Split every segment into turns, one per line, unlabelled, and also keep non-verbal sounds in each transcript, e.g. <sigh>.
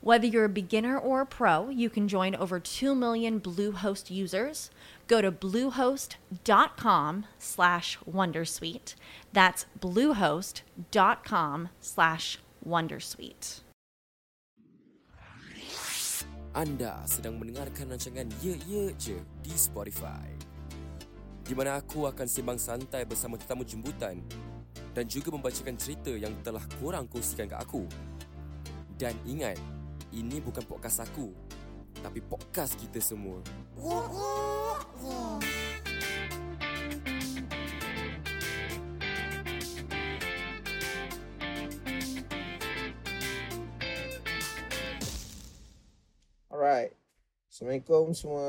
Whether you're a beginner or a pro, you can join over 2 million Bluehost users. Go to bluehost.com slash wondersuite. That's bluehost.com slash wondersuite.
Anda sedang mendengarkan rancangan Ye Ye Je di Spotify. Di mana aku akan sembang santai bersama tetamu jemputan dan juga membacakan cerita yang telah korang kongsikan ke aku. Dan ingat, ini bukan podcast aku, tapi podcast kita semua.
Alright. Assalamualaikum semua.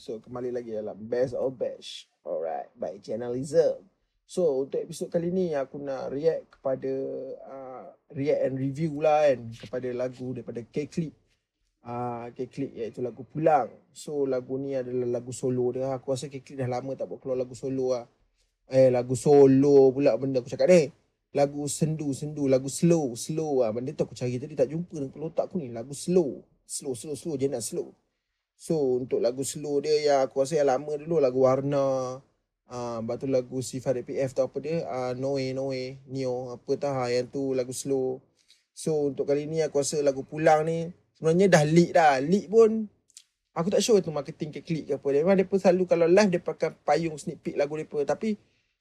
So, kembali lagi dalam Best of Bash. Alright. By Channelism. So, untuk episod kali ni aku nak react kepada uh, react and review lah kan kepada lagu daripada K-Clip. Uh, K-Clip iaitu lagu Pulang. So, lagu ni adalah lagu solo dia. Aku rasa K-Clip dah lama tak buat keluar lagu solo lah. Eh, lagu solo pula benda aku cakap ni. Lagu sendu-sendu, lagu slow, slow lah. Benda tu aku cari tadi tak jumpa dalam kepala otak aku ni. Lagu slow. Slow, slow, slow. Jenis slow. So, untuk lagu slow dia yang aku rasa yang lama dulu, lagu Warna. Ah, uh, tu lagu Sifat PF tu apa dia? Ah, uh, No Way, No Way, Neo. Apa tah yang tu lagu slow. So, untuk kali ni aku rasa lagu Pulang ni, sebenarnya dah leak dah. Leak pun, aku tak sure tu marketing ke klik ke apa. Dia memang mereka selalu kalau live, dia pakai payung sneak peek lagu mereka. Tapi,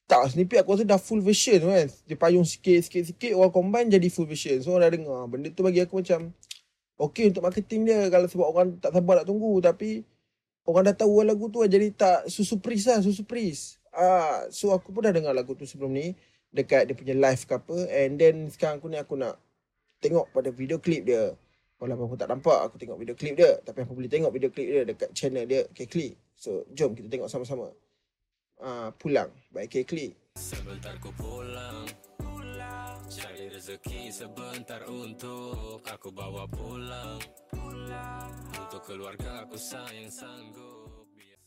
tak sneak peek aku rasa dah full version tu kan. Dia payung sikit, sikit, sikit, orang combine jadi full version. So, orang dah dengar. Benda tu bagi aku macam, Okay untuk marketing dia kalau sebab orang tak sabar nak tunggu tapi orang dah tahu lagu tu jadi tak susu pris lah susu pris. Ah so aku pun dah dengar lagu tu sebelum ni dekat dia punya live ke apa and then sekarang aku ni aku nak tengok pada video clip dia. Walaupun aku tak nampak aku tengok video clip dia tapi aku boleh tengok video clip dia dekat channel dia K-Click. So jom kita tengok sama-sama. Ah pulang by K-Click.
Sebentar ku pulang Cari rezeki sebentar untuk aku bawa pulang Untuk keluarga aku sayang sanggup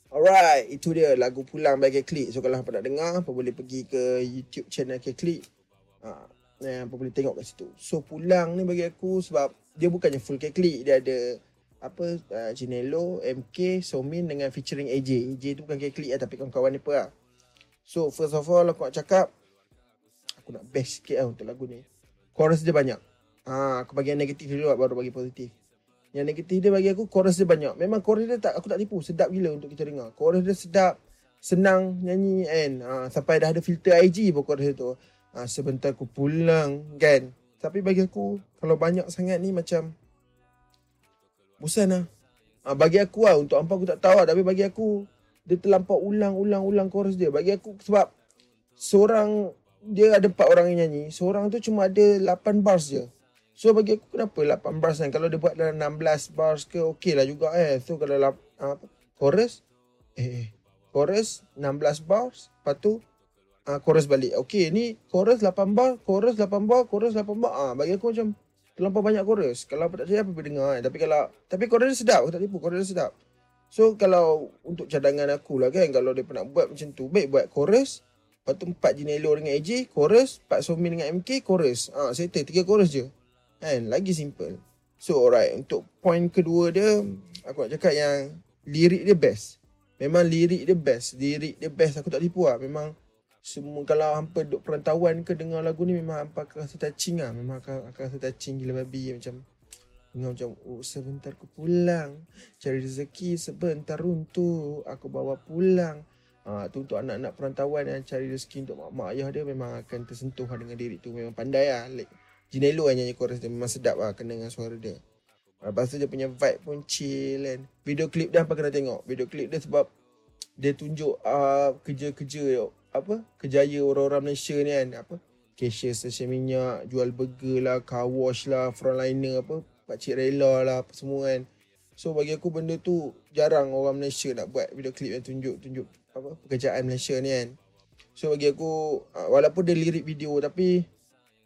Alright, itu dia lagu Pulang by K-Click. So kalau hampa nak dengar, hampa boleh pergi ke YouTube channel K-Click. Ha, yang hampa boleh tengok kat situ. So Pulang ni bagi aku sebab dia bukannya full K-Click. Dia ada apa uh, Jinelo, MK, Somin dengan featuring AJ. AJ tu bukan K-Click lah tapi kawan-kawan ni apa lah. So first of all aku nak cakap aku nak best sikit lah untuk lagu ni. Chorus dia banyak. Ha, aku bagi yang negatif dulu lah, baru bagi positif. Yang negatif dia bagi aku chorus dia banyak. Memang chorus dia tak aku tak tipu, sedap gila untuk kita dengar. Chorus dia sedap, senang nyanyi kan. Ha, sampai dah ada filter IG pun chorus dia tu. Ha, sebentar aku pulang kan. Tapi bagi aku kalau banyak sangat ni macam bosan lah. Ha, bagi aku lah untuk hampa aku tak tahu lah. Tapi bagi aku dia terlampau ulang-ulang-ulang chorus dia. Bagi aku sebab seorang dia ada empat orang yang nyanyi. Seorang tu cuma ada 8 bars je. So bagi aku kenapa 8 bars kan? Kalau dia buat dalam 16 bars ke okey lah juga eh. So kalau lap, apa? Chorus eh, eh chorus 16 bars, lepas tu uh, chorus balik. Okey, ni chorus 8 bar, chorus 8 bar, chorus 8 bar. Ah bagi aku macam terlampau banyak chorus. Kalau apa tak saya apa boleh dengar kan. Tapi kalau tapi chorus sedap, aku tak tipu chorus sedap. So kalau untuk cadangan aku lah kan kalau dia nak buat macam tu, baik buat chorus Lepas tu empat Jinelo dengan AJ, chorus. Empat Somin dengan MK, chorus. Ha, settle. Tiga chorus je. Kan? Lagi simple. So, alright. Untuk point kedua dia, aku nak cakap yang lirik dia best. Memang lirik dia best. Lirik dia best. Aku tak tipu lah. Memang semua kalau hampa duduk perantauan ke dengar lagu ni memang hampa akan rasa touching lah. Memang akan, akan rasa touching gila babi macam Dengar macam, oh sebentar aku pulang. Cari rezeki sebentar untuk aku bawa pulang. Ha, tu untuk anak-anak perantauan yang cari rezeki untuk mak, mak ayah dia memang akan tersentuh dengan diri tu memang pandai lah. Like, Jinelo yang nyanyi chorus dia memang sedap lah kena dengan suara dia. Lepas tu dia punya vibe pun chill kan. Video klip dia apa kena tengok. Video klip dia sebab dia tunjuk uh, kerja-kerja apa kejaya orang-orang Malaysia ni kan apa cashier stesen minyak jual burger lah car wash lah frontliner apa pakcik rela lah apa semua kan so bagi aku benda tu jarang orang Malaysia nak buat video klip yang tunjuk-tunjuk apa pekerjaan Malaysia ni kan so bagi aku uh, walaupun dia lirik video tapi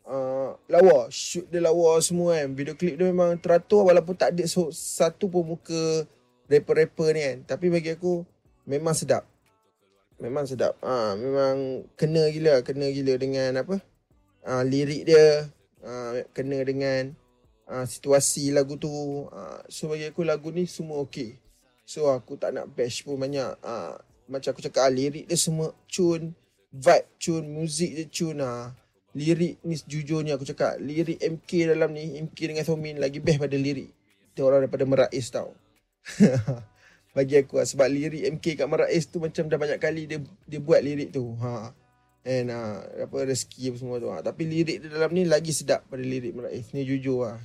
uh, lawa shoot dia lawa semua kan video klip dia memang teratur walaupun tak ada satu pun muka rapper-rapper ni kan tapi bagi aku memang sedap. Memang sedap. Ah, ha, memang kena gila, kena gila dengan apa? Ah, ha, lirik dia, ah, ha, kena dengan ah, situasi lagu tu. Ah, so bagi aku lagu ni semua okey. So aku tak nak bash pun banyak. Ah, macam aku cakap, lirik dia semua cun, vibe cun, muzik dia cun. Ah. Lirik ni jujurnya aku cakap, lirik MK dalam ni, MK dengan Thomin lagi best pada lirik. Dia orang daripada Merais tau. <laughs> bagi aku lah. sebab lirik MK kat Marais tu macam dah banyak kali dia dia buat lirik tu ha and uh, apa rezeki apa semua tu ha. tapi lirik dia dalam ni lagi sedap pada lirik Marais ni jujur lah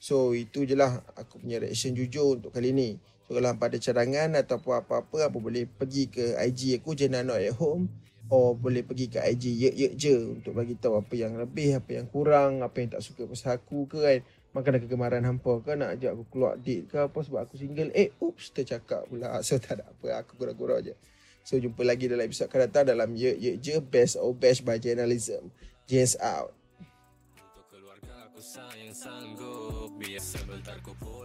so itu je lah aku punya reaction jujur untuk kali ni so kalau ada cadangan atau apa-apa apa boleh pergi ke IG aku Jenna Not At Home or boleh pergi ke IG Yek Yek Je untuk bagi tahu apa yang lebih apa yang kurang apa yang tak suka pasal aku ke kan Makan kegemaran hampa ke nak ajak aku keluar date ke apa sebab aku single. Eh, oops, tercakap pula. <laughs> So, tak ada apa. Aku gurau-gurau je. So, jumpa lagi dalam episod akan datang dalam Ye Ye Je Best or Best by Journalism. James out. Untuk keluarga aku sayang sanggup BS7 Tarko Pro